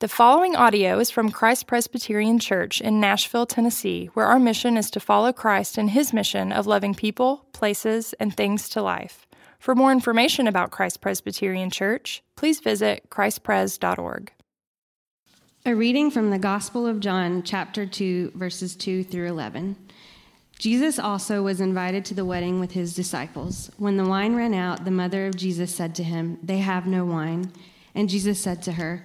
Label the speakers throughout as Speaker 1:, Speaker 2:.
Speaker 1: The following audio is from Christ Presbyterian Church in Nashville, Tennessee, where our mission is to follow Christ in his mission of loving people, places, and things to life. For more information about Christ Presbyterian Church, please visit christpres.org.
Speaker 2: A reading from the Gospel of John, chapter 2, verses 2 through 11. Jesus also was invited to the wedding with his disciples. When the wine ran out, the mother of Jesus said to him, They have no wine. And Jesus said to her,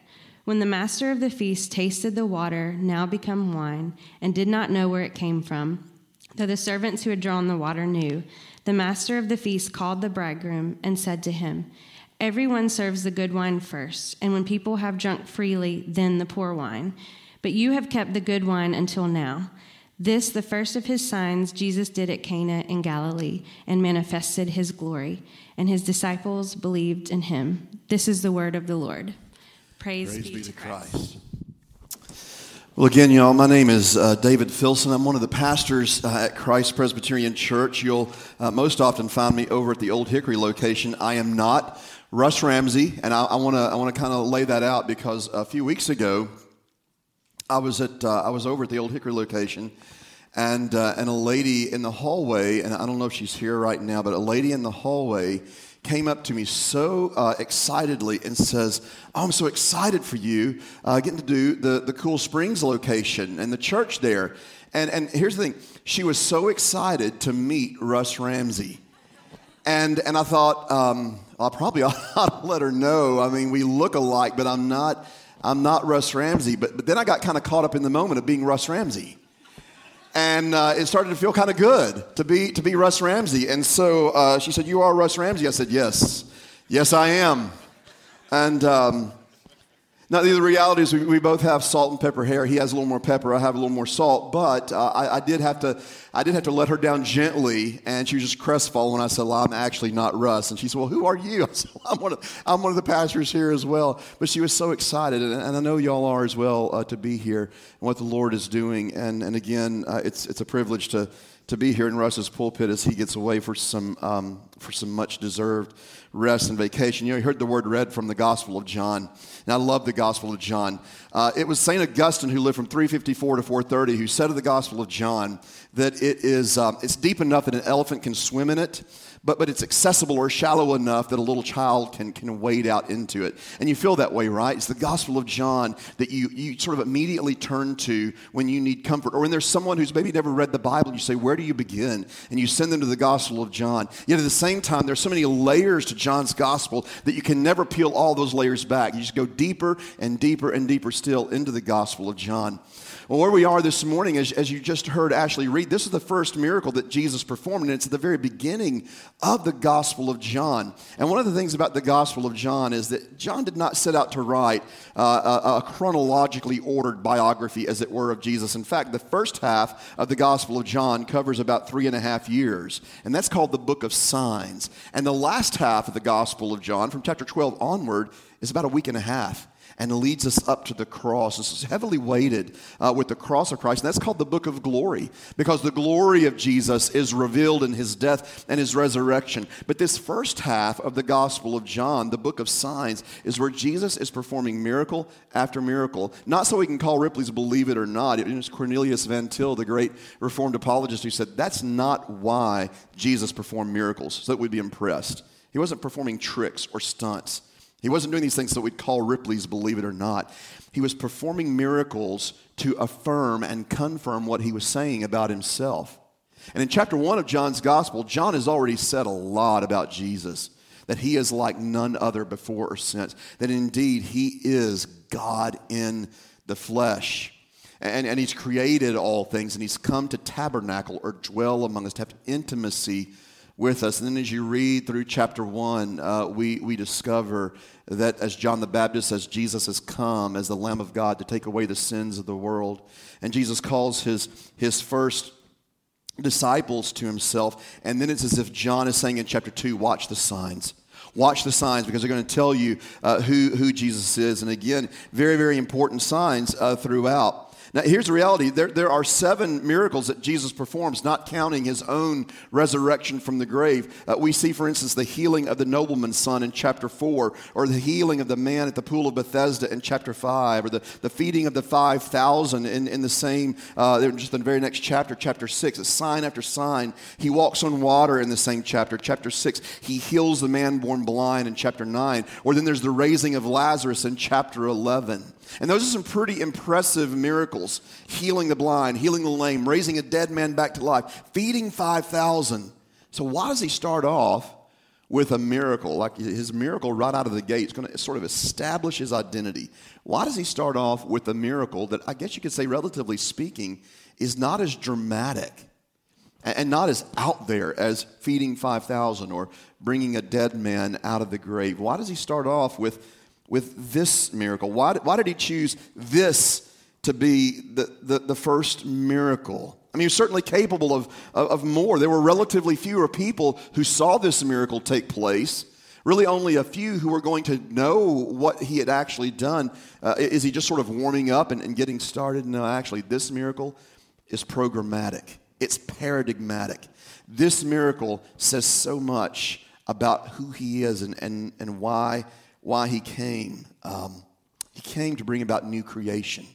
Speaker 2: When the master of the feast tasted the water, now become wine, and did not know where it came from, though the servants who had drawn the water knew, the master of the feast called the bridegroom and said to him, Everyone serves the good wine first, and when people have drunk freely, then the poor wine. But you have kept the good wine until now. This, the first of his signs, Jesus did at Cana in Galilee and manifested his glory, and his disciples believed in him. This is the word of the Lord. Praise,
Speaker 3: Praise
Speaker 2: be,
Speaker 3: be
Speaker 2: to Christ.
Speaker 3: Christ. Well, again, y'all, my name is uh, David Filson. I'm one of the pastors uh, at Christ Presbyterian Church. You'll uh, most often find me over at the Old Hickory location. I am not Russ Ramsey, and I want to I want to kind of lay that out because a few weeks ago, I was at uh, I was over at the Old Hickory location, and uh, and a lady in the hallway, and I don't know if she's here right now, but a lady in the hallway came up to me so uh, excitedly and says, oh, I'm so excited for you uh, getting to do the, the Cool Springs location and the church there. And, and here's the thing she was so excited to meet Russ Ramsey. And, and I thought, um, I probably ought to let her know. I mean, we look alike, but I'm not, I'm not Russ Ramsey. But, but then I got kind of caught up in the moment of being Russ Ramsey and uh, it started to feel kind of good to be to be Russ Ramsey. And so uh, she said, "You are Russ Ramsey." I said, "Yes, yes, I am." And um, now the reality is, we, both have salt and pepper hair. He has a little more pepper. I have a little more salt. But uh, I, I, did have to, I did have to let her down gently, and she was just crestfallen when I said, well, "I'm actually not Russ." And she said, "Well, who are you?" I said, well, I'm, one of, I'm one of the pastors here as well." But she was so excited, and, and I know y'all are as well uh, to be here and what the Lord is doing. And and again, uh, it's it's a privilege to to be here in Russ's pulpit as he gets away for some um, for some much deserved rest and vacation. You know, you heard the word read from the Gospel of John, and I love the Gospel of John. Uh, it was Saint Augustine who lived from 354 to 430 who said of the Gospel of John that it is um, it's deep enough that an elephant can swim in it but, but it's accessible or shallow enough that a little child can, can wade out into it. And you feel that way, right? It's the Gospel of John that you, you sort of immediately turn to when you need comfort. Or when there's someone who's maybe never read the Bible, you say, Where do you begin? And you send them to the Gospel of John. Yet at the same time, there's so many layers to John's Gospel that you can never peel all those layers back. You just go deeper and deeper and deeper still into the Gospel of John. Well, where we are this morning, as, as you just heard Ashley read, this is the first miracle that Jesus performed, and it's at the very beginning of the Gospel of John. And one of the things about the Gospel of John is that John did not set out to write uh, a, a chronologically ordered biography, as it were, of Jesus. In fact, the first half of the Gospel of John covers about three and a half years, and that's called the Book of Signs. And the last half of the Gospel of John, from chapter 12 onward, is about a week and a half and leads us up to the cross. This is heavily weighted uh, with the cross of Christ. And that's called the book of glory because the glory of Jesus is revealed in his death and his resurrection. But this first half of the Gospel of John, the book of signs, is where Jesus is performing miracle after miracle. Not so we can call Ripley's believe it or not. It was Cornelius Van Til, the great Reformed apologist, who said that's not why Jesus performed miracles, so that we'd be impressed. He wasn't performing tricks or stunts. He wasn't doing these things that we'd call Ripley's, believe it or not. He was performing miracles to affirm and confirm what he was saying about himself. And in chapter one of John's gospel, John has already said a lot about Jesus that he is like none other before or since, that indeed he is God in the flesh. And, and he's created all things, and he's come to tabernacle or dwell among us, to have intimacy with us. And then as you read through chapter one, uh, we, we discover that as John the Baptist says, Jesus has come as the Lamb of God to take away the sins of the world. And Jesus calls his, his first disciples to himself. And then it's as if John is saying in chapter 2, watch the signs. Watch the signs because they're going to tell you uh, who, who Jesus is. And again, very, very important signs uh, throughout. Now, here's the reality there, there are seven miracles that Jesus performs, not counting his own resurrection from the grave. Uh, we see, for instance, the healing of the nobleman's son in chapter 4, or the healing of the man at the pool of Bethesda in chapter 5, or the, the feeding of the 5,000 in, in the same, uh, just in the very next chapter, chapter 6. It's sign after sign. He walks on water in the same chapter, chapter 6. He heals the man born blind in chapter 9. Or then there's the raising of Lazarus in chapter 11. And those are some pretty impressive miracles healing the blind, healing the lame, raising a dead man back to life, feeding 5,000. So, why does he start off with a miracle? Like his miracle right out of the gate is going to sort of establish his identity. Why does he start off with a miracle that I guess you could say, relatively speaking, is not as dramatic and not as out there as feeding 5,000 or bringing a dead man out of the grave? Why does he start off with with this miracle? Why, why did he choose this to be the, the, the first miracle? I mean, he was certainly capable of, of, of, more. There were relatively fewer people who saw this miracle take place. Really, only a few who were going to know what he had actually done. Uh, is he just sort of warming up and, and getting started? No, actually, this miracle is programmatic, it's paradigmatic. This miracle says so much about who he is and, and, and why why he came. Um, he came to bring about new creation.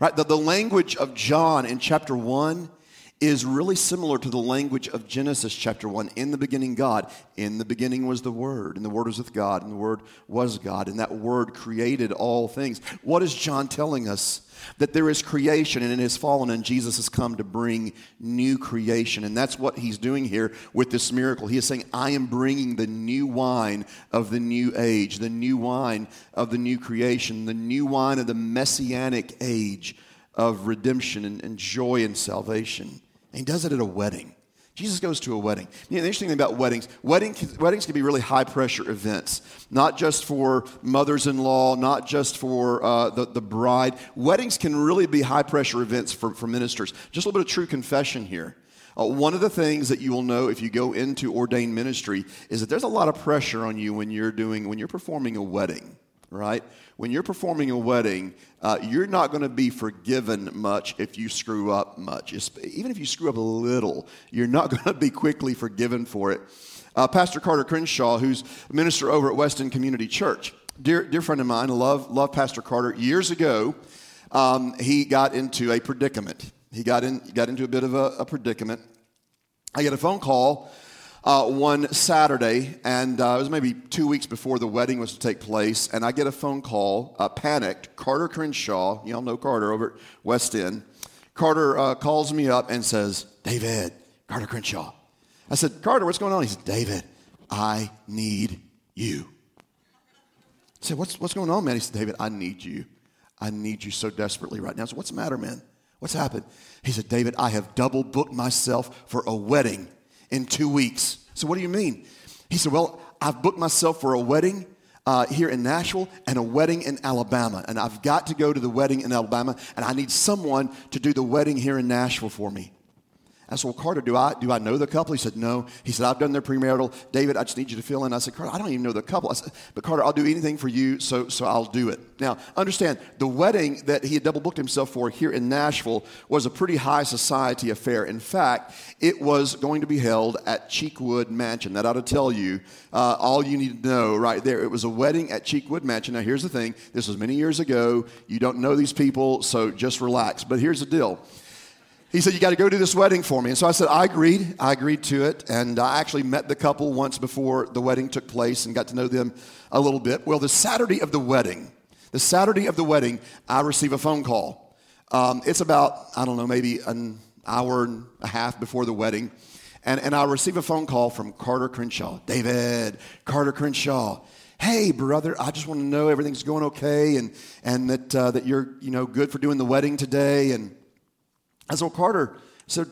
Speaker 3: Right? The, the language of John in chapter 1 is really similar to the language of Genesis chapter 1. In the beginning, God. In the beginning was the Word, and the Word was with God, and the Word was God, and that Word created all things. What is John telling us? That there is creation and it has fallen, and Jesus has come to bring new creation. And that's what he's doing here with this miracle. He is saying, I am bringing the new wine of the new age, the new wine of the new creation, the new wine of the messianic age of redemption and, and joy and salvation. And he does it at a wedding. Jesus goes to a wedding. You know, the interesting thing about weddings, wedding, weddings can be really high pressure events, not just for mothers in law, not just for uh, the, the bride. Weddings can really be high pressure events for, for ministers. Just a little bit of true confession here. Uh, one of the things that you will know if you go into ordained ministry is that there's a lot of pressure on you when you're doing, when you're performing a wedding, right? When you're performing a wedding, uh, you're not going to be forgiven much if you screw up much. It's, even if you screw up a little, you're not going to be quickly forgiven for it. Uh, Pastor Carter Crenshaw, who's a minister over at West End Community Church, dear, dear friend of mine, love, love Pastor Carter. Years ago, um, he got into a predicament. He got, in, got into a bit of a, a predicament. I get a phone call uh, one Saturday, and uh, it was maybe two weeks before the wedding was to take place, and I get a phone call, uh, panicked. Carter Crenshaw, y'all know Carter over at West End. Carter uh, calls me up and says, David, Carter Crenshaw. I said, Carter, what's going on? He said, David, I need you. I said, what's, what's going on, man? He said, David, I need you. I need you so desperately right now. I said, what's the matter, man? What's happened? He said, David, I have double booked myself for a wedding in two weeks. So, what do you mean? He said, Well, I've booked myself for a wedding uh, here in Nashville and a wedding in Alabama. And I've got to go to the wedding in Alabama, and I need someone to do the wedding here in Nashville for me. I said, Well, Carter, do I, do I know the couple? He said, No. He said, I've done their premarital. David, I just need you to fill in. I said, Carter, I don't even know the couple. I said, But Carter, I'll do anything for you, so, so I'll do it. Now, understand, the wedding that he had double booked himself for here in Nashville was a pretty high society affair. In fact, it was going to be held at Cheekwood Mansion. That ought to tell you uh, all you need to know right there. It was a wedding at Cheekwood Mansion. Now, here's the thing this was many years ago. You don't know these people, so just relax. But here's the deal he said, You got to go to this wedding for me. And so I said, I agreed. I agreed to it. And I actually met the couple once before the wedding took place and got to know them a little bit. Well, the Saturday of the wedding, the Saturday of the wedding, I receive a phone call. Um, it's about, I don't know, maybe an hour and a half before the wedding. And, and I receive a phone call from Carter Crenshaw. David, Carter Crenshaw hey brother i just want to know everything's going okay and, and that, uh, that you're you know good for doing the wedding today and I said, well, Carter, said,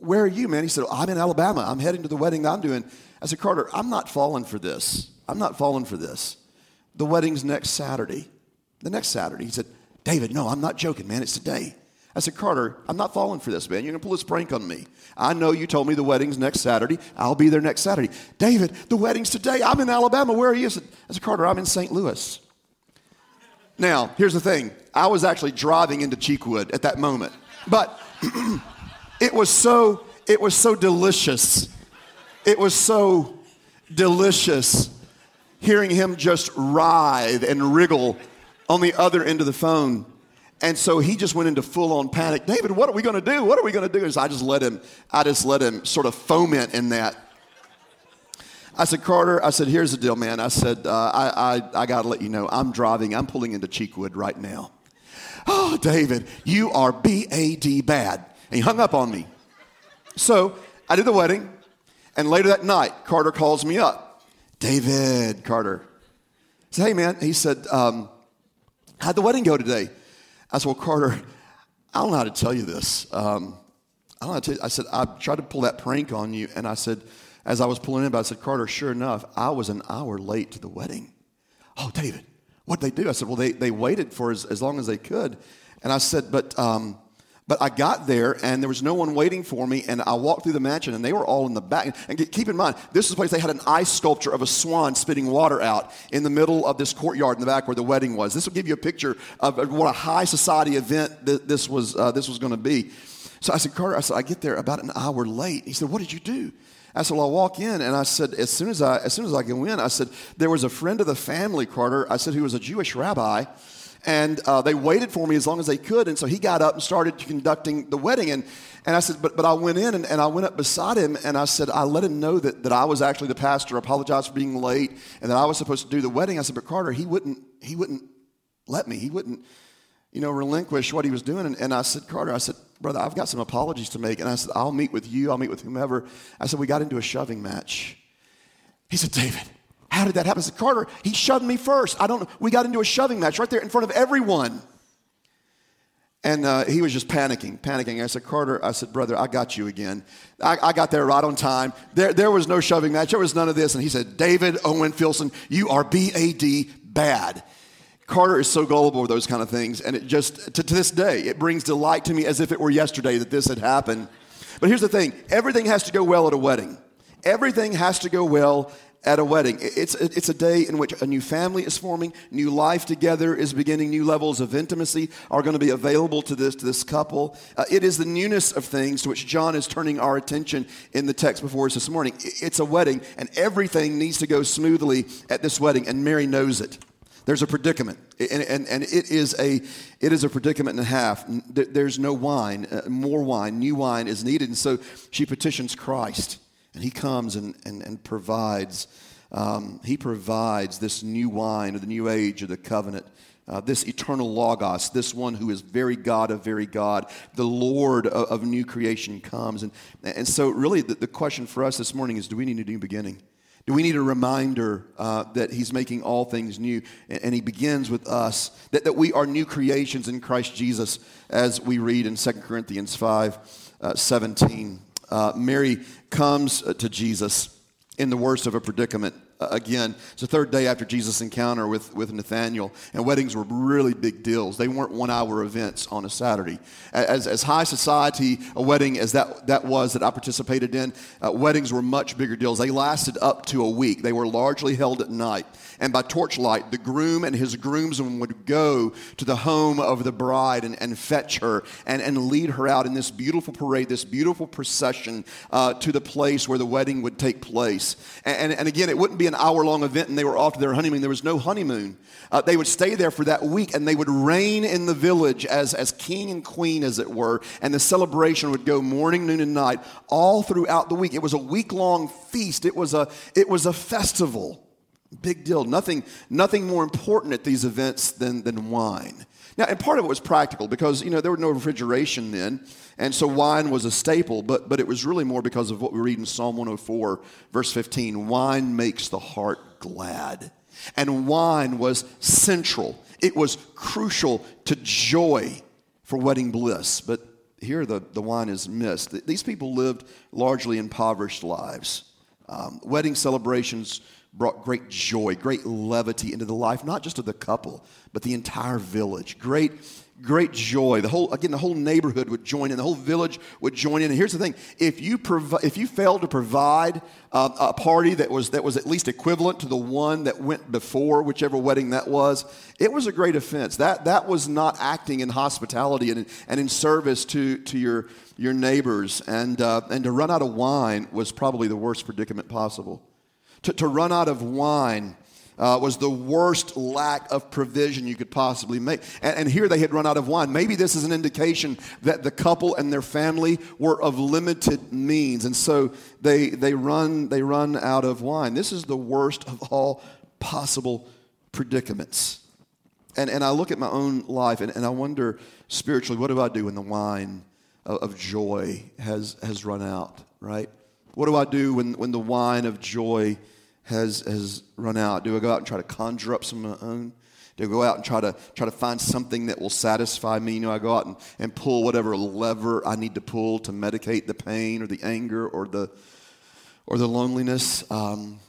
Speaker 3: Where are you, man? He said, I'm in Alabama. I'm heading to the wedding that I'm doing. I said, Carter, I'm not falling for this. I'm not falling for this. The wedding's next Saturday. The next Saturday. He said, David, no, I'm not joking, man. It's today. I said, Carter, I'm not falling for this, man. You're going to pull this prank on me. I know you told me the wedding's next Saturday. I'll be there next Saturday. David, the wedding's today. I'm in Alabama. Where are you? I said, I said Carter, I'm in St. Louis. Now, here's the thing I was actually driving into Cheekwood at that moment. But it was so, it was so delicious. It was so delicious hearing him just writhe and wriggle on the other end of the phone. And so he just went into full on panic. David, what are we going to do? What are we going to do? so I just let him, I just let him sort of foment in that. I said, Carter, I said, here's the deal, man. I said, uh, I, I, I got to let you know, I'm driving, I'm pulling into Cheekwood right now. Oh, David, you are B A D bad. And he hung up on me. So I did the wedding, and later that night, Carter calls me up. David, Carter. I said, hey, man. He said, um, how'd the wedding go today? I said, well, Carter, I don't know how to tell you this. Um, I don't know you. I said, I tried to pull that prank on you, and I said, as I was pulling in, I said, Carter, sure enough, I was an hour late to the wedding. Oh, David, what'd they do? I said, well, they, they waited for as, as long as they could. And I said, but, um, but I got there and there was no one waiting for me. And I walked through the mansion and they were all in the back. And keep in mind, this is a place they had an ice sculpture of a swan spitting water out in the middle of this courtyard in the back where the wedding was. This will give you a picture of what a high society event this was, uh, this was going to be. So I said, Carter, I said, I get there about an hour late. He said, What did you do? I said, well, I walk in and I said, as soon as I, as soon as I go in, I said, there was a friend of the family, Carter. I said, who was a Jewish rabbi. And uh, they waited for me as long as they could. And so he got up and started conducting the wedding. And, and I said, but, but I went in and, and I went up beside him and I said, I let him know that, that I was actually the pastor, apologized for being late, and that I was supposed to do the wedding. I said, but Carter, he wouldn't, he wouldn't let me. He wouldn't, you know, relinquish what he was doing. And, and I said, Carter, I said, brother, I've got some apologies to make. And I said, I'll meet with you. I'll meet with whomever. I said, we got into a shoving match. He said, David, how did that happen? I said, Carter, he shoved me first. I don't know. We got into a shoving match right there in front of everyone. And uh, he was just panicking, panicking. I said, Carter, I said, brother, I got you again. I, I, got there right on time. There, there was no shoving match. There was none of this. And he said, David Owen Filson, you are B-A-D bad. Carter is so gullible with those kind of things. And it just, to, to this day, it brings delight to me as if it were yesterday that this had happened. But here's the thing everything has to go well at a wedding. Everything has to go well at a wedding. It's, it's a day in which a new family is forming, new life together is beginning, new levels of intimacy are going to be available to this, to this couple. Uh, it is the newness of things to which John is turning our attention in the text before us this morning. It's a wedding, and everything needs to go smoothly at this wedding, and Mary knows it. There's a predicament, and, and, and it, is a, it is a predicament and a half. There's no wine, uh, more wine, new wine is needed. And so she petitions Christ, and he comes and, and, and provides. Um, he provides this new wine of the new age of the covenant. Uh, this eternal Logos, this one who is very God of very God, the Lord of, of new creation comes. And, and so, really, the, the question for us this morning is do we need a new beginning? Do we need a reminder uh, that He's making all things new? And, and, He begins with us, that, that we are new creations in Christ Jesus, as we read in 2 Corinthians 5 uh, 17. Uh, Mary comes uh, to Jesus in the worst of a predicament again. It's the third day after Jesus' encounter with, with Nathaniel, and weddings were really big deals. They weren't one hour events on a Saturday. As, as high society a wedding as that, that was that I participated in, uh, weddings were much bigger deals. They lasted up to a week, they were largely held at night. And by torchlight, the groom and his groomsmen would go to the home of the bride and, and fetch her and, and lead her out in this beautiful parade, this beautiful procession uh, to the place where the wedding would take place. And, and, and again, it wouldn't be an hour long event and they were off to their honeymoon. There was no honeymoon. Uh, they would stay there for that week and they would reign in the village as, as king and queen, as it were. And the celebration would go morning, noon, and night all throughout the week. It was a week long feast, it was a, it was a festival. Big deal. Nothing, nothing more important at these events than, than wine. Now, and part of it was practical because, you know, there was no refrigeration then. And so wine was a staple, but, but it was really more because of what we read in Psalm 104, verse 15. Wine makes the heart glad. And wine was central, it was crucial to joy for wedding bliss. But here the, the wine is missed. These people lived largely impoverished lives. Um, wedding celebrations brought great joy, great levity into the life, not just of the couple, but the entire village. Great great joy. The whole, again, the whole neighborhood would join in, the whole village would join in. And here's the thing if you, provi- if you failed to provide uh, a party that was, that was at least equivalent to the one that went before, whichever wedding that was, it was a great offense. That, that was not acting in hospitality and, and in service to, to your, your neighbors. And, uh, and to run out of wine was probably the worst predicament possible. To, to run out of wine uh, was the worst lack of provision you could possibly make. And, and, here they had run out of wine. Maybe this is an indication that the couple and their family were of limited means. And so they, they, run, they run out of wine. This is the worst of all possible predicaments. And, and I look at my own life and, and I wonder spiritually, what do I do when the wine of, of joy has, has run out, right? What do I do when, when the wine of joy has, has run out? Do I go out and try to conjure up some of my own? Do I go out and try to try to find something that will satisfy me? You know, I go out and, and pull whatever lever I need to pull to medicate the pain or the anger or the or the loneliness. Um,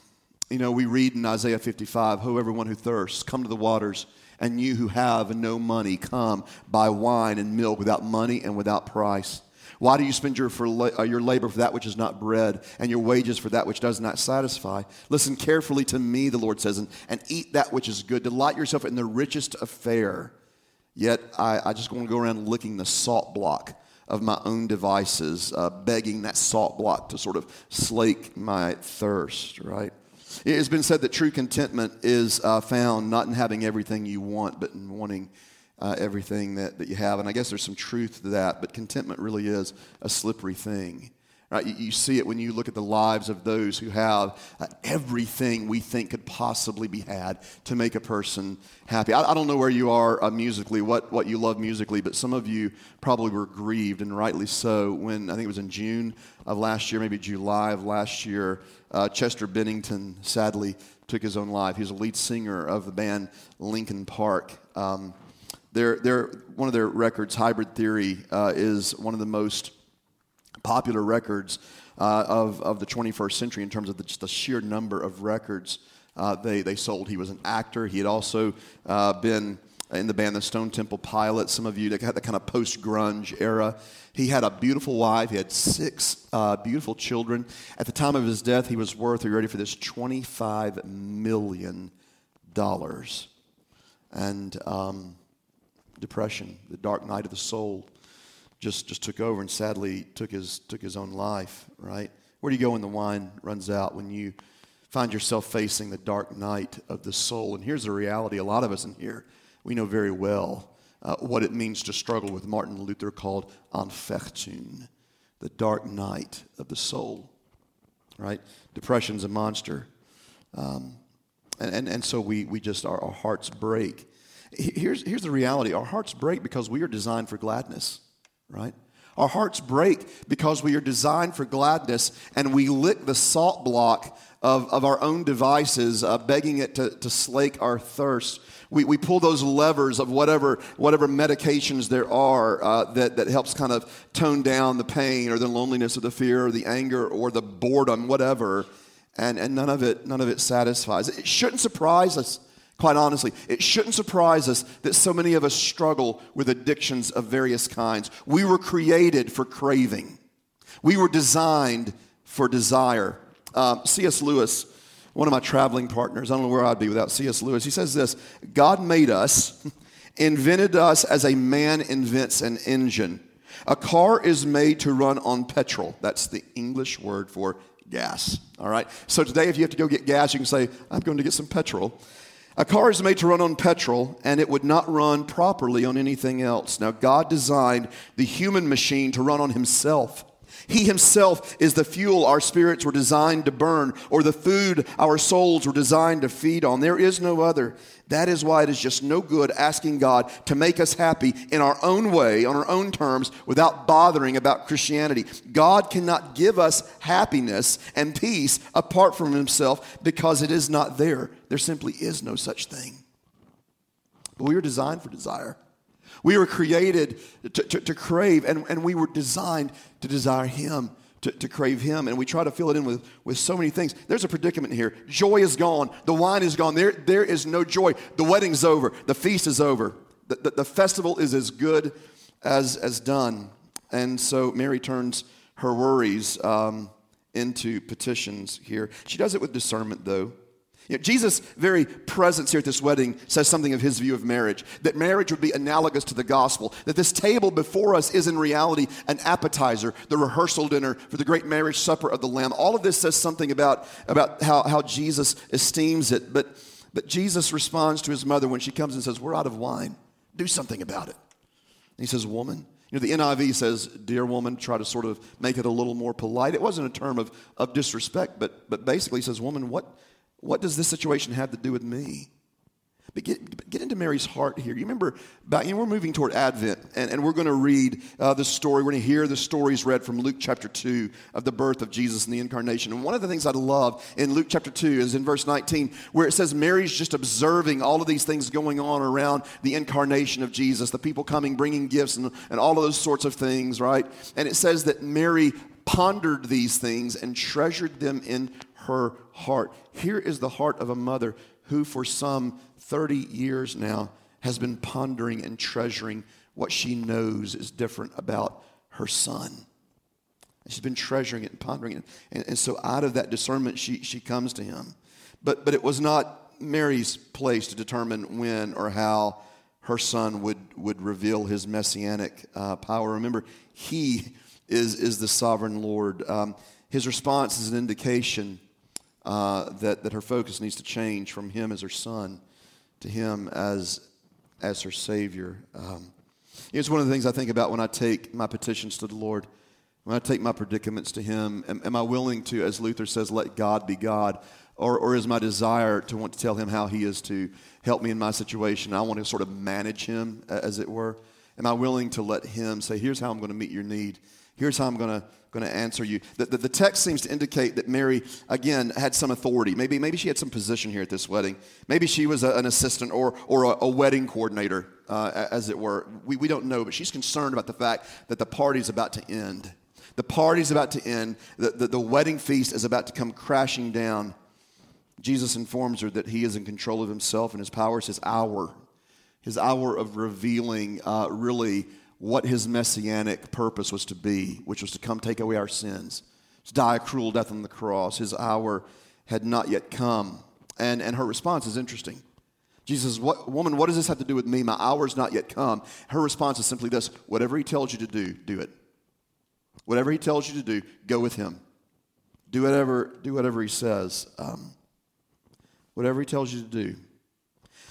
Speaker 3: you know, we read in Isaiah 55, "Who everyone who thirsts, come to the waters, and you who have no money, come buy wine and milk without money and without price." Why do you spend your, for, uh, your labor for that which is not bread, and your wages for that which does not satisfy? Listen carefully to me, the Lord says, and, and eat that which is good. Delight yourself in the richest affair. Yet I, I just want to go around licking the salt block of my own devices, uh, begging that salt block to sort of slake my thirst, right? It has been said that true contentment is uh, found not in having everything you want, but in wanting uh, everything that, that you have. And I guess there's some truth to that, but contentment really is a slippery thing. Right? You, you see it when you look at the lives of those who have uh, everything we think could possibly be had to make a person happy. I, I don't know where you are uh, musically, what, what you love musically, but some of you probably were grieved, and rightly so, when I think it was in June of last year, maybe July of last year, uh, Chester Bennington sadly took his own life. He was a lead singer of the band Linkin Park. Um, their, their, one of their records, Hybrid Theory, uh, is one of the most popular records uh, of, of the 21st century in terms of the, just the sheer number of records uh, they, they sold. He was an actor. He had also uh, been in the band the Stone Temple Pilots. Some of you that had the kind of post grunge era. He had a beautiful wife. He had six uh, beautiful children. At the time of his death, he was worth, are you ready for this? $25 million. And um, depression, the dark night of the soul, just, just took over and sadly took his, took his own life, right? Where do you go when the wine runs out, when you find yourself facing the dark night of the soul? And here's the reality a lot of us in here, we know very well uh, what it means to struggle with Martin Luther called Anfechtung, the dark night of the soul, right? Depression's a monster. Um, and, and, and so we, we just, our, our hearts break Here's, here's the reality our hearts break because we are designed for gladness, right? Our hearts break because we are designed for gladness and we lick the salt block of, of our own devices, uh, begging it to, to slake our thirst. We, we pull those levers of whatever, whatever medications there are uh, that, that helps kind of tone down the pain or the loneliness or the fear or the anger or the boredom, whatever, and, and none, of it, none of it satisfies. It shouldn't surprise us Quite honestly, it shouldn't surprise us that so many of us struggle with addictions of various kinds. We were created for craving, we were designed for desire. Um, C.S. Lewis, one of my traveling partners, I don't know where I'd be without C.S. Lewis, he says this God made us, invented us as a man invents an engine. A car is made to run on petrol. That's the English word for gas. All right? So today, if you have to go get gas, you can say, I'm going to get some petrol. A car is made to run on petrol, and it would not run properly on anything else. Now, God designed the human machine to run on Himself. He Himself is the fuel our spirits were designed to burn, or the food our souls were designed to feed on. There is no other. That is why it is just no good asking God to make us happy in our own way, on our own terms, without bothering about Christianity. God cannot give us happiness and peace apart from Himself because it is not there. There simply is no such thing. But we are designed for desire. We were created to, to, to crave, and, and we were designed to desire Him. To, to, crave him and we try to fill it in with, with so many things. There's a predicament here. Joy is gone. The wine is gone. There, there is no joy. The wedding's over. The feast is over. The, the, the festival is as good as, as done. And so mary turns her worries um, into petitions here. She does it with discernment though you know, Jesus' very presence here at this wedding says something of his view of marriage that marriage would be analogous to the gospel, that this table before us is in reality an appetizer, the rehearsal dinner for the great marriage supper of the Lamb. All of this says something about, about how, how Jesus esteems it. But, but Jesus responds to his mother when she comes and says, We're out of wine. Do something about it. And he says, Woman, you know, the NIV says, dear woman, try to sort of make it a little more polite. It wasn't a term of, of disrespect, but, but basically says, woman, what, what does this situation have to do with me? But get, get into Mary's heart here. You remember, about, you know, we're moving toward Advent, and, and we're going to read uh, the story. We're going to hear the stories read from Luke chapter 2 of the birth of Jesus and the incarnation. And one of the things I love in Luke chapter 2 is in verse 19, where it says Mary's just observing all of these things going on around the incarnation of Jesus, the people coming, bringing gifts, and, and all of those sorts of things, right? And it says that Mary pondered these things and treasured them in her heart. Here is the heart of a mother who, for some 30 years now, has been pondering and treasuring what she knows is different about her son. She's been treasuring it and pondering it. And, and, so, out of that discernment, she, she comes to him. But, but it was not Mary's place to determine when or how her son would, would reveal his messianic uh, power. Remember, he is, is the sovereign Lord. Um, his response is an indication uh, that, that her focus needs to change from him as her son to him as, as her Savior. Um, it's one of the things I think about when I take my petitions to the Lord, when I take my predicaments to Him. Am, am I willing to, as Luther says, let God be God? Or, or is my desire to want to tell Him how He is to help me in my situation? I want to sort of manage Him, as it were. Am I willing to let Him say, here's how I'm going to meet your need? Here's how I'm going to going to answer you. The, the, the, text seems to indicate that Mary, again, had some authority. Maybe, maybe she had some position here at this wedding. Maybe she was a, an assistant or, or a, a wedding coordinator, uh, as it were. We, we don't know, but she's concerned about the fact that the party's about to end. The party's about to end. The, the, the wedding feast is about to come crashing down. Jesus informs her that he is in control of himself and his power is his hour. His hour of revealing uh, really what his messianic purpose was to be, which was to come take away our sins, to die a cruel death on the cross. His hour had not yet come. And, and her response is interesting. Jesus what, Woman, what does this have to do with me? My hour's not yet come. Her response is simply this whatever he tells you to do, do it. Whatever he tells you to do, go with him. Do whatever, do whatever he says. Um, whatever he tells you to do.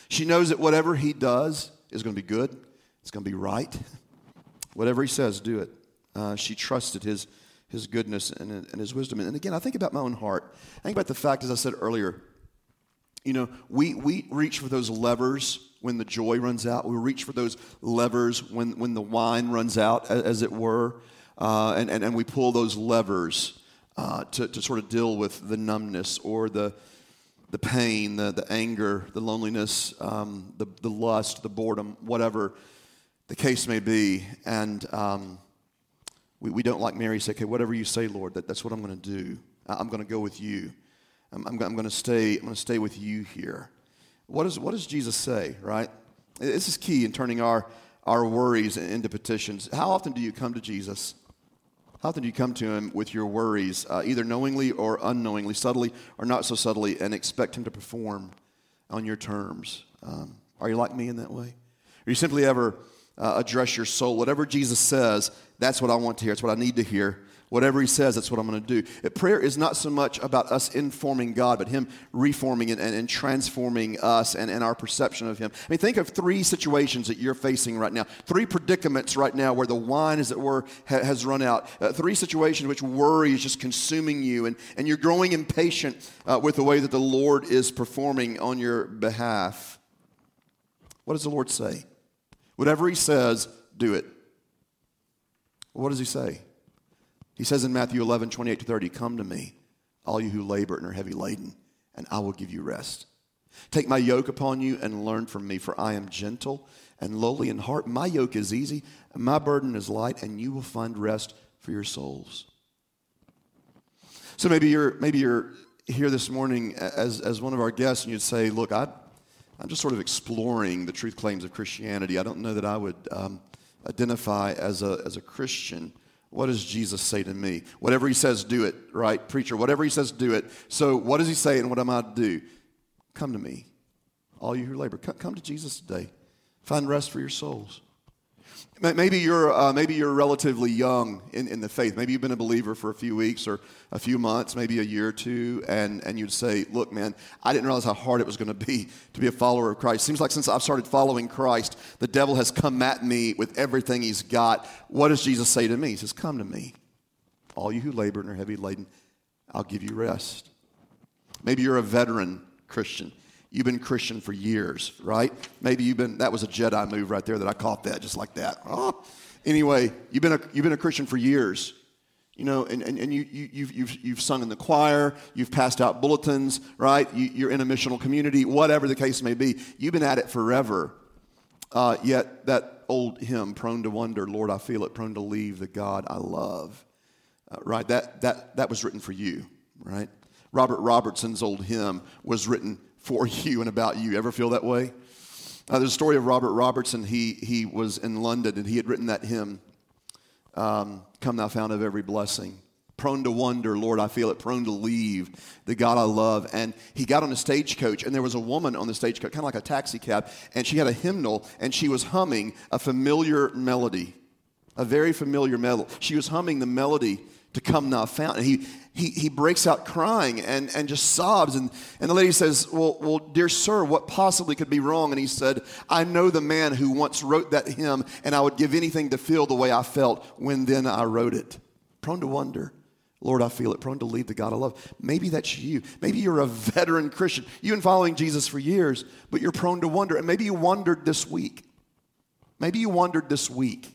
Speaker 3: She knows that whatever he does is going to be good, it's going to be right, Whatever he says, do it. Uh, she trusted his, his goodness and, and his wisdom. And again, I think about my own heart. I think about the fact, as I said earlier, you know, we, we reach for those levers when the joy runs out. We reach for those levers when, when the wine runs out, as it were. Uh, and, and, and we pull those levers uh, to, to sort of deal with the numbness or the, the pain, the, the anger, the loneliness, um, the, the lust, the boredom, whatever the case may be. And um, we, we don't like Mary say, okay, whatever you say, Lord, that, that's what I'm going to do. I'm going to go with you. I'm, I'm, I'm going to stay. I'm going to stay with you here. What, is, what does Jesus say? Right. This is key in turning our our worries into petitions. How often do you come to Jesus? How often do you come to him with your worries, uh, either knowingly or unknowingly, subtly or not so subtly, and expect him to perform on your terms? Um, are you like me in that way? Are you simply ever uh, address your soul. Whatever Jesus says, that's what I want to hear. It's what I need to hear. Whatever he says, that's what I'm going to do. Prayer is not so much about us informing God, but him reforming and, and, and transforming us and, and our perception of him. I mean, think of three situations that you're facing right now, three predicaments right now where the wine, as it were, ha- has run out, uh, three situations which worry is just consuming you, and, and you're growing impatient uh, with the way that the Lord is performing on your behalf. What does the Lord say? Whatever he says, do it. What does he say? He says in Matthew 11, 28 to 30, Come to me, all you who labor and are heavy laden, and I will give you rest. Take my yoke upon you and learn from me, for I am gentle and lowly in heart. My yoke is easy, and my burden is light, and you will find rest for your souls. So maybe you're maybe you're here this morning as, as one of our guests, and you'd say, "Look, I, I'm just sort of exploring the truth claims of Christianity. I don't know that I would um, identify as a as a Christian." What does Jesus say to me? Whatever he says, do it, right? Preacher, whatever he says, do it. So, what does he say and what am I to do? Come to me, all you who labor. Come, come to Jesus today. Find rest for your souls. Maybe you're, uh, maybe you're relatively young in, in the faith. Maybe you've been a believer for a few weeks or a few months, maybe a year or two, and, and you'd say, Look, man, I didn't realize how hard it was going to be to be a follower of Christ. Seems like since I've started following Christ, the devil has come at me with everything he's got. What does Jesus say to me? He says, Come to me, all you who labor and are heavy laden, I'll give you rest. Maybe you're a veteran Christian. You've been Christian for years, right? Maybe you've been, that was a Jedi move right there that I caught that just like that. Oh. Anyway, you've been, a, you've been a Christian for years. You know, and, and, and you, you, you've, you've, you've sung in the choir, you've passed out bulletins, right? You, you're in a missional community, whatever the case may be. You've been at it forever. Uh, yet that old hymn, prone to wonder, Lord, I feel it, prone to leave the God I love, uh, right? That, that, that was written for you, right? Robert Robertson's old hymn was written for you and about you. Ever feel that way? Uh, there's a story of Robert Robertson. He, he was in London and he had written that hymn, um, Come Thou Fount of Every Blessing. Prone to wonder, Lord, I feel it, prone to leave the God I love. And he got on a stagecoach, and there was a woman on the stagecoach, kind of like a taxi cab, and she had a hymnal, and she was humming a familiar melody, a very familiar melody. She was humming the melody to come thou fount. And he, he, he breaks out crying and, and just sobs. And, and the lady says, well, well, dear sir, what possibly could be wrong? And he said, I know the man who once wrote that hymn, and I would give anything to feel the way I felt when then I wrote it. Prone to wonder. Lord, I feel it. Prone to leave the God I love. Maybe that's you. Maybe you're a veteran Christian. You've been following Jesus for years, but you're prone to wonder. And maybe you wondered this week. Maybe you wondered this week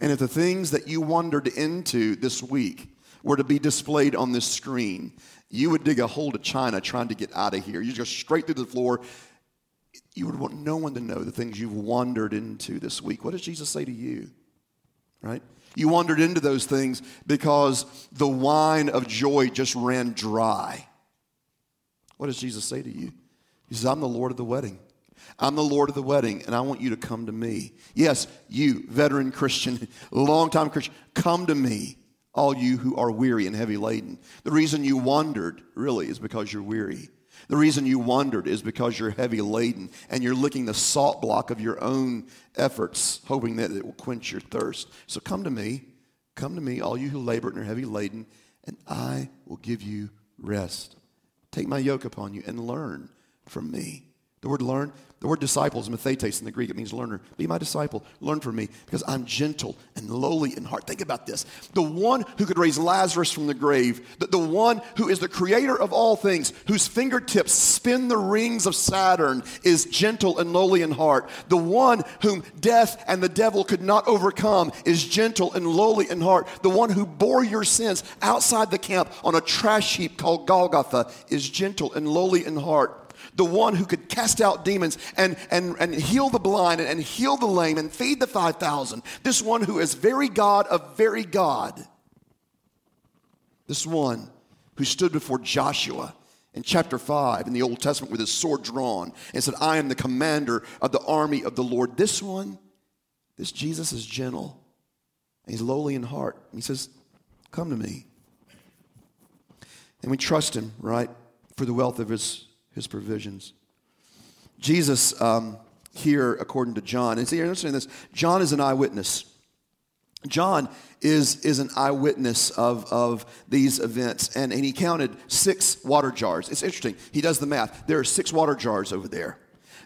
Speaker 3: and if the things that you wandered into this week were to be displayed on this screen, you would dig a hole to China trying to get out of here. You just go straight through the floor. You would want no one to know the things you've wandered into this week. What does Jesus say to you? Right? You wandered into those things because the wine of joy just ran dry. What does Jesus say to you? He says, I'm the Lord of the wedding. I'm the Lord of the wedding, and I want you to come to me. Yes, you, veteran Christian, longtime Christian, come to me, all you who are weary and heavy laden. The reason you wandered, really, is because you're weary. The reason you wandered is because you're heavy laden and you're licking the salt block of your own efforts, hoping that it will quench your thirst. So come to me, come to me, all you who labor and are heavy laden, and I will give you rest. Take my yoke upon you and learn from me. The word learn the word disciple is mathetes in the Greek. It means learner. Be my disciple. Learn from me because I'm gentle and lowly in heart. Think about this. The one who could raise Lazarus from the grave, the, the one who is the creator of all things, whose fingertips spin the rings of Saturn, is gentle and lowly in heart. The one whom death and the devil could not overcome is gentle and lowly in heart. The one who bore your sins outside the camp on a trash heap called Golgotha is gentle and lowly in heart the one who could cast out demons and, and, and heal the blind and, and heal the lame and feed the 5,000. This one who is very God of very God. This one who stood before Joshua in chapter 5 in the Old Testament with his sword drawn and said, I am the commander of the army of the Lord. This one, this Jesus is gentle. and He's lowly in heart. He says, Come to me. And we trust him, right, for the wealth of his his provisions. Jesus, um, here, according to John, and see, you're understanding this, John is an eyewitness. John is, is an eyewitness of, of these events, and, and he counted six water jars. It's interesting. He does the math. There are six water jars over there.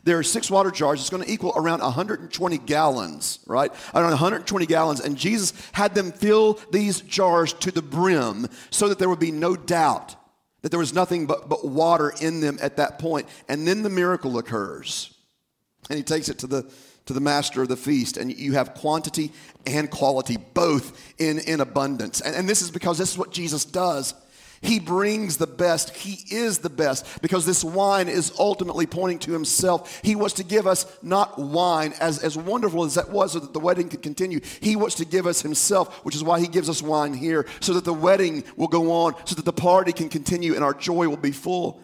Speaker 3: There are six water jars. It's going to equal around 120 gallons, right? Around 120 gallons. And Jesus had them fill these jars to the brim so that there would be no doubt that there was nothing but, but water in them at that point. And then the miracle occurs. And he takes it to the, to the master of the feast, and you have quantity and quality both in, in abundance. And, and this is because this is what Jesus does. He brings the best. He is the best because this wine is ultimately pointing to himself. He wants to give us not wine, as, as wonderful as that was, so that the wedding could continue. He wants to give us himself, which is why he gives us wine here, so that the wedding will go on, so that the party can continue and our joy will be full.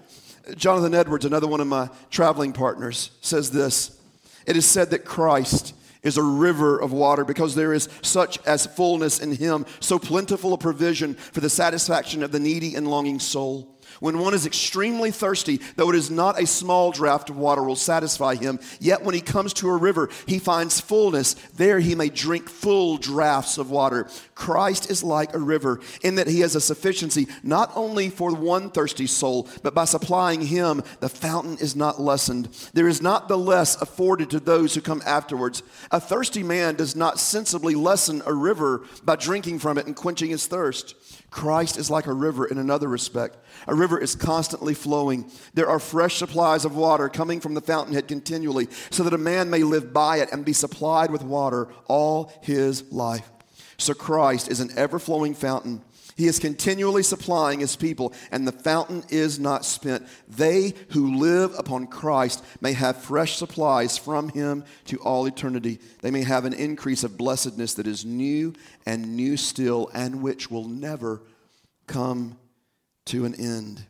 Speaker 3: Jonathan Edwards, another one of my traveling partners, says this It is said that Christ is a river of water because there is such as fullness in him, so plentiful a provision for the satisfaction of the needy and longing soul. When one is extremely thirsty, though it is not a small draught of water will satisfy him, yet when he comes to a river, he finds fullness. There he may drink full draughts of water. Christ is like a river in that he has a sufficiency not only for one thirsty soul, but by supplying him, the fountain is not lessened. There is not the less afforded to those who come afterwards. A thirsty man does not sensibly lessen a river by drinking from it and quenching his thirst. Christ is like a river in another respect. A river is constantly flowing. There are fresh supplies of water coming from the fountainhead continually, so that a man may live by it and be supplied with water all his life. So Christ is an ever flowing fountain. He is continually supplying his people, and the fountain is not spent. They who live upon Christ may have fresh supplies from him to all eternity. They may have an increase of blessedness that is new and new still, and which will never come to an end.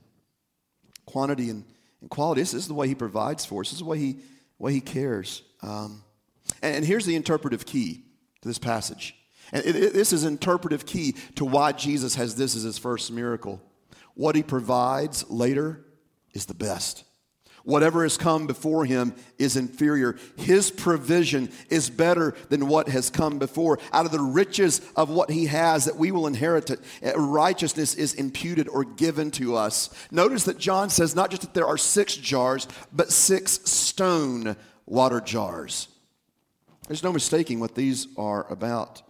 Speaker 3: Quantity and, and quality, this is the way he provides for us, this is the way he, way he cares. Um, and, and here's the interpretive key to this passage. And it, it, this is interpretive key to why Jesus has this as his first miracle. What he provides later is the best. Whatever has come before him is inferior. His provision is better than what has come before. Out of the riches of what he has that we will inherit, it, uh, righteousness is imputed or given to us. Notice that John says not just that there are six jars, but six stone water jars. There's no mistaking what these are about.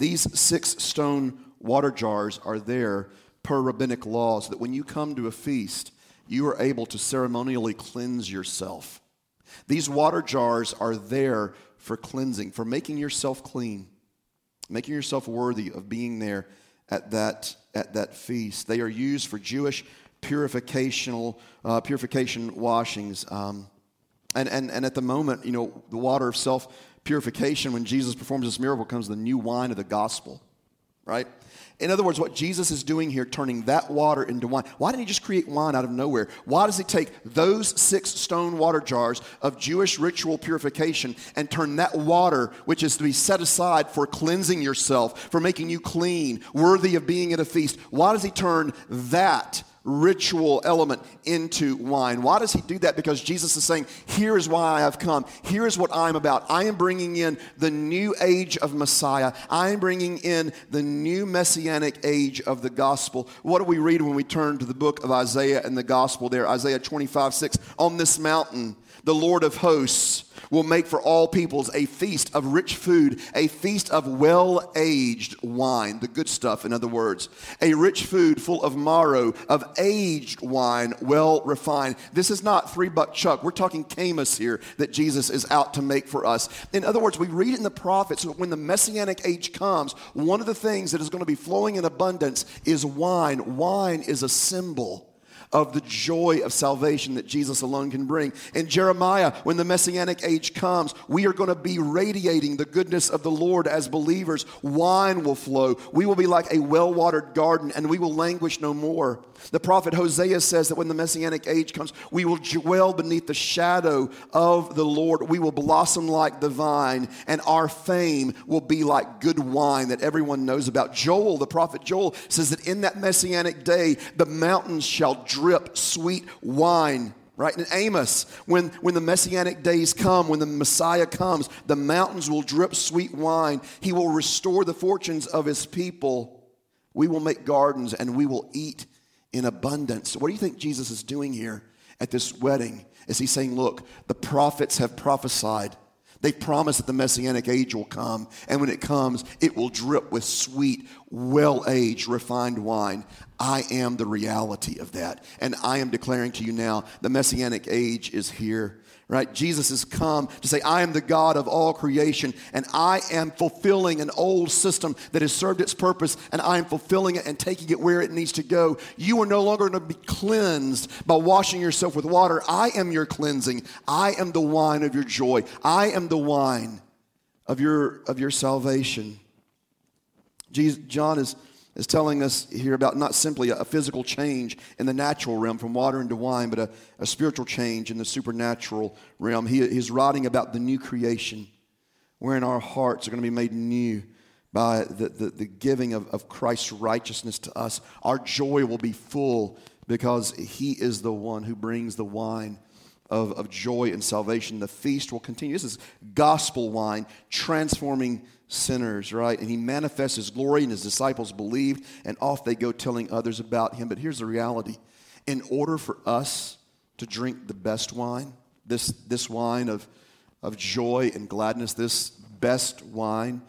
Speaker 3: These six stone water jars are there per rabbinic law so that when you come to a feast, you are able to ceremonially cleanse yourself. These water jars are there for cleansing, for making yourself clean, making yourself worthy of being there at that, at that feast. They are used for Jewish purificational, uh, purification washings. Um, and, and, and at the moment, you know, the water of self purification, when Jesus performs this miracle, comes the new wine of the gospel, right? In other words, what Jesus is doing here, turning that water into wine. Why didn't he just create wine out of nowhere? Why does he take those six stone water jars of Jewish ritual purification and turn that water, which is to be set aside for cleansing yourself, for making you clean, worthy of being at a feast? Why does he turn that ritual element into wine. Why does he do that? Because Jesus is saying, Here is why I have come. Here is what I'm about. I am bringing in the new age of Messiah. I am bringing in the new messianic age of the gospel. What do we read when we turn to the book of Isaiah and the gospel there? Isaiah 25 6. On this mountain, the Lord of hosts will make for all peoples a feast of rich food, a feast of well aged wine, the good stuff, in other words, a rich food full of marrow, of aged wine, well refined. This is not three buck chuck. We're talking Caymus here that Jesus is out to make for us. In other words, we read in the prophets that when the messianic age comes, one of the things that is going to be flowing in abundance is wine. Wine is a symbol of the joy of salvation that Jesus alone can bring. In Jeremiah, when the messianic age comes, we are going to be radiating the goodness of the Lord as believers. Wine will flow. We will be like a well watered garden and we will languish no more. The prophet Hosea says that when the messianic age comes, we will dwell beneath the shadow of the Lord. We will blossom like the vine, and our fame will be like good wine that everyone knows about. Joel, the prophet Joel, says that in that messianic day, the mountains shall drip sweet wine right? In Amos, when, when the messianic days come, when the Messiah comes, the mountains will drip sweet wine. He will restore the fortunes of his people. We will make gardens and we will eat in abundance. What do you think Jesus is doing here at this wedding? Is he saying, Look, the prophets have prophesied. They promised that the messianic age will come, and when it comes, it will drip with sweet, well aged, refined wine. I am the reality of that. And I am declaring to you now the messianic age is here. Right? Jesus has come to say, I am the God of all creation, and I am fulfilling an old system that has served its purpose, and I am fulfilling it and taking it where it needs to go. You are no longer going to be cleansed by washing yourself with water. I am your cleansing. I am the wine of your joy. I am the wine of your, of your salvation. Jesus, John is is telling us here about not simply a physical change in the natural realm from water into wine, but a, a spiritual change in the supernatural realm. He, he's writing about the new creation, wherein our hearts are going to be made new by the, the, the giving of, of Christ's righteousness to us. Our joy will be full because He is the one who brings the wine of, of joy and salvation. The feast will continue. This is gospel wine, transforming sinners, right? And he manifests his glory, and his disciples believed, and off they go telling others about him. But here's the reality in order for us to drink the best wine, this, this wine of, of joy and gladness, this best wine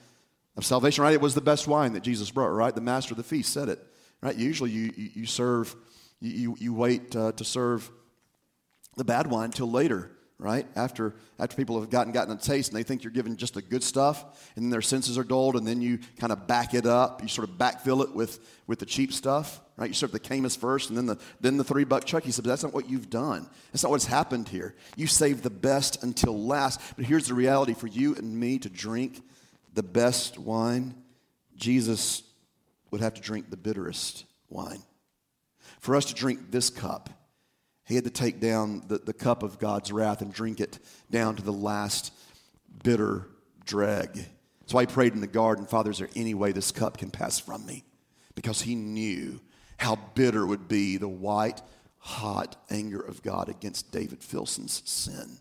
Speaker 3: of salvation, right? It was the best wine that Jesus brought, right? The master of the feast said it, right? Usually you, you, you serve, you, you wait uh, to serve the bad wine till later right? After, after people have gotten, gotten a taste and they think you're giving just the good stuff, and then their senses are dulled, and then you kind of back it up. You sort of backfill it with, with the cheap stuff, right? You serve the Caymus first, and then the, then the three buck chuck. He said, but that's not what you've done. That's not what's happened here. You saved the best until last. But here's the reality for you and me to drink the best wine, Jesus would have to drink the bitterest wine. For us to drink this cup, he had to take down the, the cup of God's wrath and drink it down to the last bitter drag. That's why he prayed in the garden, Father, is there any way this cup can pass from me? Because he knew how bitter would be the white, hot anger of God against David Filson's sin.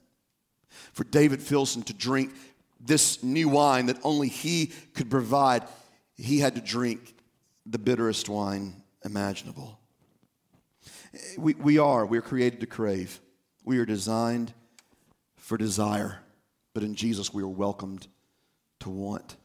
Speaker 3: For David Filson to drink this new wine that only he could provide, he had to drink the bitterest wine imaginable. We, we are. We're created to crave. We are designed for desire. But in Jesus, we are welcomed to want.